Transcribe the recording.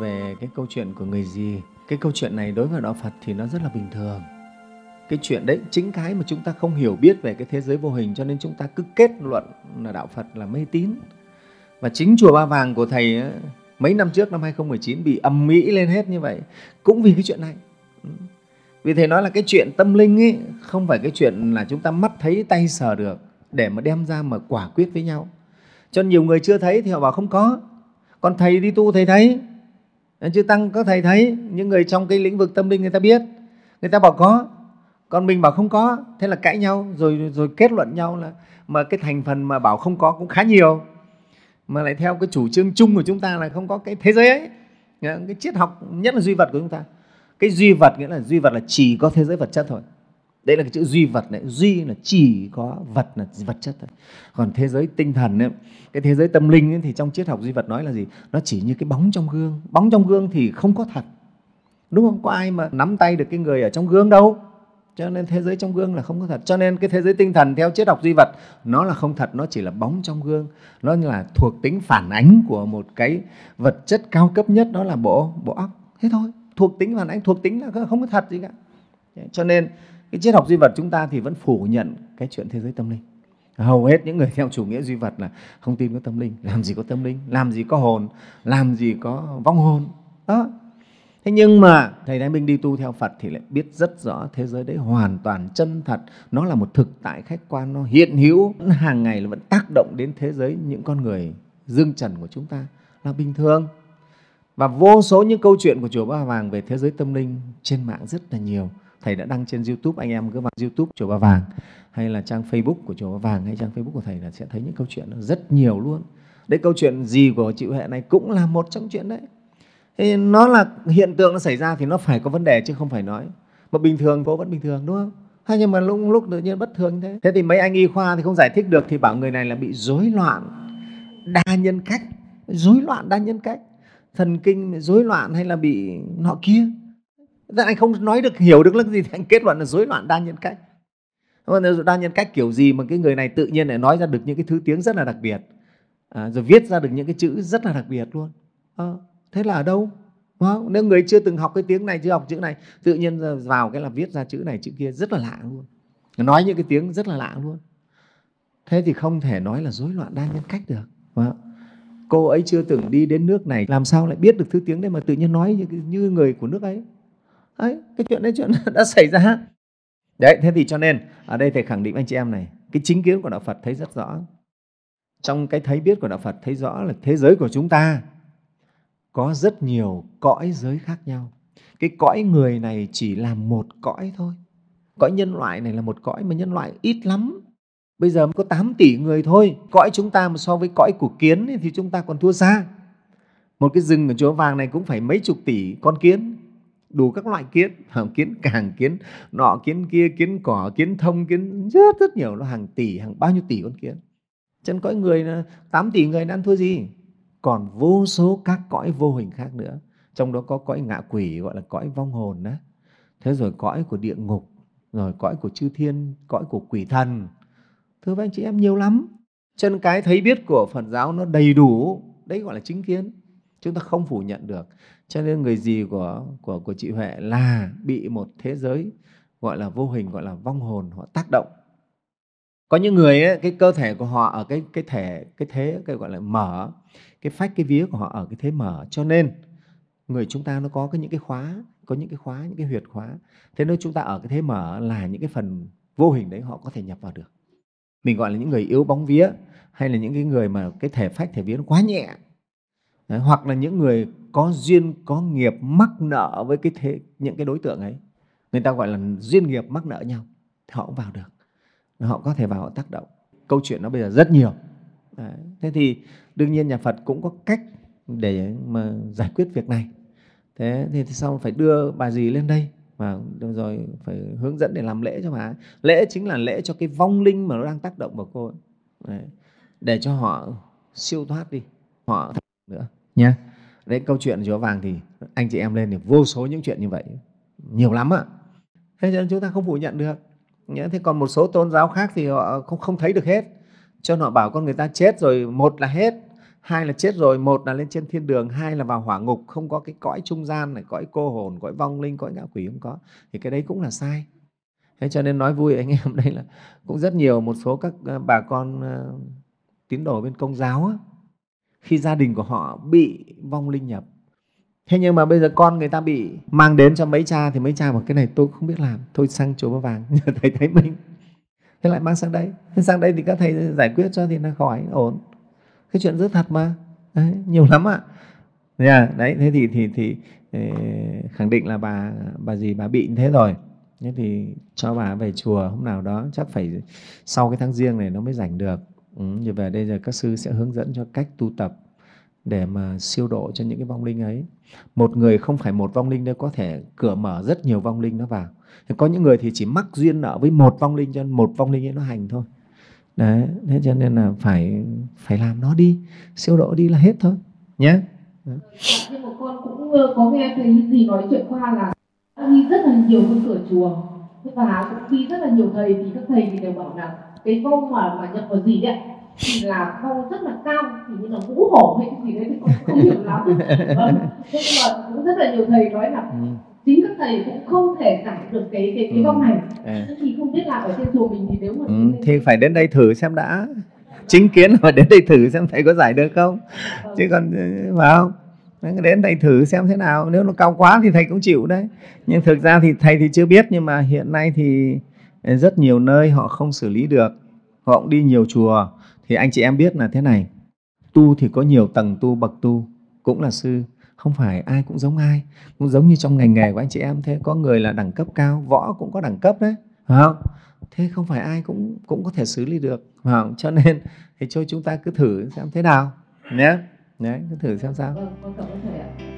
về cái câu chuyện của người gì. Cái câu chuyện này đối với đạo phật thì nó rất là bình thường. Cái chuyện đấy chính cái mà chúng ta không hiểu biết về cái thế giới vô hình, cho nên chúng ta cứ kết luận là đạo phật là mê tín. Và chính chùa ba vàng của thầy mấy năm trước, năm 2019 bị ầm mỹ lên hết như vậy. Cũng vì cái chuyện này. Vì thầy nói là cái chuyện tâm linh ấy không phải cái chuyện là chúng ta mắt thấy, tay sờ được, để mà đem ra mà quả quyết với nhau. Cho nhiều người chưa thấy thì họ bảo không có. Còn thầy đi tu, thầy thấy. Ờ, chư tăng có thầy thấy, những người trong cái lĩnh vực tâm linh người ta biết. Người ta bảo có, còn mình bảo không có. Thế là cãi nhau, rồi rồi kết luận nhau là, mà cái thành phần mà bảo không có cũng khá nhiều. Mà lại theo cái chủ trương chung của chúng ta là không có cái thế giới ấy. Ờ, cái triết học, nhất là duy vật của chúng ta. Cái duy vật nghĩa là, duy vật là chỉ có thế giới vật chất thôi đấy là cái chữ duy vật đấy. Duy là chỉ có vật là vật chất thôi. Còn thế giới tinh thần ấy, cái thế giới tâm linh ấy, thì trong triết học duy vật nói là gì? Nó chỉ như cái bóng trong gương. Bóng trong gương thì không có thật. Đúng không? Có ai mà nắm tay được cái người ở trong gương đâu. Cho nên thế giới trong gương là không có thật. Cho nên cái thế giới tinh thần theo triết học duy vật nó là không thật. Nó chỉ là bóng trong gương. Nó là thuộc tính phản ánh của một cái vật chất cao cấp nhất đó là bộ bộ óc. Thế thôi. Thuộc tính phản ánh thuộc tính là không có thật gì cả. Cho nên cái triết học duy vật chúng ta thì vẫn phủ nhận cái chuyện thế giới tâm linh. Hầu hết những người theo chủ nghĩa duy vật là không tin có tâm linh, làm gì có tâm linh, làm gì có hồn, làm gì có vong hồn. Đó. Thế nhưng mà thầy thái minh đi tu theo phật thì lại biết rất rõ thế giới đấy hoàn toàn chân thật. Nó là một thực tại khách quan, nó hiện hữu. Hàng ngày là vẫn tác động đến thế giới những con người dương trần của chúng ta là bình thường. Và vô số những câu chuyện của chùa ba vàng về thế giới tâm linh trên mạng rất là nhiều thầy đã đăng trên youtube, anh em cứ vào youtube chùa ba vàng, hay là trang facebook của chùa ba vàng, hay trang facebook của thầy là sẽ thấy những câu chuyện rất nhiều luôn. Đấy, câu chuyện gì của chị huệ này cũng là một trong chuyện đấy. Thì nó là, hiện tượng nó xảy ra thì nó phải có vấn đề chứ không phải nói. Mà bình thường cô vẫn bình thường, đúng không? Hay nhưng mà lúc lúc tự nhiên bất thường như thế. Thế thì mấy anh y khoa thì không giải thích được thì bảo người này là bị rối loạn đa nhân cách. Rối loạn đa nhân cách. Thần kinh rối loạn hay là bị nọ kia. Thế anh không nói được hiểu được là gì thì anh kết luận là rối loạn đa nhân cách. Đa nhân cách kiểu gì mà cái người này tự nhiên lại nói ra được những cái thứ tiếng rất là đặc biệt à, rồi viết ra được những cái chữ rất là đặc biệt luôn. À, thế là ở đâu? Không? nếu người chưa từng học cái tiếng này chưa học chữ này tự nhiên vào cái là viết ra chữ này chữ kia rất là lạ luôn. Nói những cái tiếng rất là lạ luôn. Thế thì không thể nói là rối loạn đa nhân cách được. Không? cô ấy chưa từng đi đến nước này làm sao lại biết được thứ tiếng đấy mà tự nhiên nói như, như người của nước ấy? Đấy cái chuyện đấy, chuyện đã xảy ra. Đấy, thế thì cho nên, ở đây thầy khẳng định anh chị em này, cái chính kiến của đạo phật thấy rất rõ. Trong cái thấy biết của đạo phật thấy rõ là thế giới của chúng ta có rất nhiều cõi giới khác nhau. Cái cõi người này chỉ là một cõi thôi. Cõi nhân loại này là một cõi mà nhân loại ít lắm. Bây giờ mới có 8 tỷ người thôi. Cõi chúng ta mà so với cõi của kiến thì chúng ta còn thua xa. Một cái rừng ở chỗ vàng này cũng phải mấy chục tỷ con kiến đủ các loại kiến. Kiến càng kiến, nọ kiến kia, kiến cỏ, kiến thông, kiến rất rất nhiều, nó hàng tỷ, hàng bao nhiêu tỷ con kiến. Chân cõi người 8 tỷ người ăn thua gì? Còn vô số các cõi vô hình khác nữa. Trong đó có cõi ngạ quỷ, gọi là cõi vong hồn đó thế rồi cõi của địa ngục, rồi cõi của chư thiên, cõi của quỷ thần. Thưa với anh chị em, nhiều lắm. Chân cái thấy biết của phật giáo nó đầy đủ, đấy gọi là chính kiến chúng ta không phủ nhận được. Cho nên người gì của của của chị huệ là bị một thế giới gọi là vô hình gọi là vong hồn họ tác động. Có những người ấy, cái cơ thể của họ ở cái cái thể cái thế cái gọi là mở cái phách cái vía của họ ở cái thế mở. Cho nên người chúng ta nó có cái những cái khóa có những cái khóa những cái huyệt khóa. Thế nên chúng ta ở cái thế mở là những cái phần vô hình đấy họ có thể nhập vào được. Mình gọi là những người yếu bóng vía hay là những cái người mà cái thể phách thể vía nó quá nhẹ đấy, hoặc là những người có duyên có nghiệp mắc nợ với cái thế những cái đối tượng ấy người ta gọi là duyên nghiệp mắc nợ nhau thì họ cũng vào được họ có thể vào họ tác động câu chuyện nó bây giờ rất nhiều đấy. thế thì đương nhiên nhà phật cũng có cách để mà giải quyết việc này thế thì sau phải đưa bà dì lên đây và rồi phải hướng dẫn để làm lễ cho bà lễ chính là lễ cho cái vong linh mà nó đang tác động vào cô ấy. Đấy. để cho họ siêu thoát đi họ nữa nha đấy câu chuyện chúa vàng thì anh chị em lên thì vô số những chuyện như vậy. Nhiều lắm ạ thế cho nên chúng ta không phủ nhận được. Thế còn một số tôn giáo khác thì họ không không thấy được hết. Cho họ bảo con người ta chết rồi một là hết hai là chết rồi một là lên trên thiên đường hai là vào hỏa ngục không có cái cõi trung gian này cõi cô hồn cõi vong linh cõi ngạ quỷ không có. Thì cái đấy cũng là sai. Thế cho nên nói vui anh em đây là cũng rất nhiều một số các ờ, bà con ờ, tín đồ bên công giáo á, khi gia đình của họ bị vong linh nhập. Thế nhưng mà bây giờ con người ta bị mang đến cho mấy cha thì mấy cha bảo cái này tôi không biết làm thôi sang chùa ba vàng. Nhờ thầy thấy mình thế lại mang sang đây. Thế sang đây thì các thầy giải quyết cho thì nó khỏi ổn. Cái chuyện rất thật mà. Đấy, nhiều lắm ạ. Yeah, đấy thế thì thì thì ờ, khẳng định là bà bà gì bà bị như thế rồi. Thế thì cho bà về chùa hôm nào đó chắc phải sau cái tháng riêng này nó mới rảnh được ừ, như về đây giờ các sư sẽ hướng dẫn cho cách tu tập để mà siêu độ cho những cái vong linh ấy. Một người không phải một vong linh đâu có thể cửa mở rất nhiều vong linh nó vào. Có những người thì chỉ mắc duyên nợ với một vong linh cho một vong linh ấy nó hành thôi. Đấy thế cho nên là phải phải làm nó đi. Siêu độ đi là hết thôi nhé vâng, nhưng mà con cũng có nghe thấy gì nói chuyện qua là đi rất là nhiều con cửa chùa. Và cũng đi rất là nhiều thầy thì các thầy thì đều bảo là cái câu mà mà nhập vào gì đấy thì là câu rất là cao thì như là ngũ hổ hay cái gì đấy thì con không hiểu lắm vâng. nhưng mà cũng rất là nhiều thầy nói là ừ. chính các thầy cũng không thể giải được cái cái cái câu này à. thì không biết là ở trên chùa mình thì nếu mà ừ, thì phải đến đây thử xem đã chính kiến mà đến đây thử xem thầy có giải được không vâng. chứ còn phải không đến thầy thử xem thế nào nếu nó cao quá thì thầy cũng chịu đấy nhưng thực ra thì thầy thì chưa biết nhưng mà hiện nay thì rất nhiều nơi họ không xử lý được. Họ cũng đi nhiều chùa. Thì anh chị em biết là thế này. Tu thì có nhiều tầng tu bậc tu. Cũng là sư. Không phải ai cũng giống ai. Cũng giống như trong ngành nghề của anh chị em. Thế có người là đẳng cấp cao võ cũng có đẳng cấp đấy. Phải không? Thế không phải ai cũng cũng có thể xử lý được. Phải không? Cho nên thì cho chúng ta cứ thử xem thế nào. Nhé đấy cứ thử xem sao. Vâng,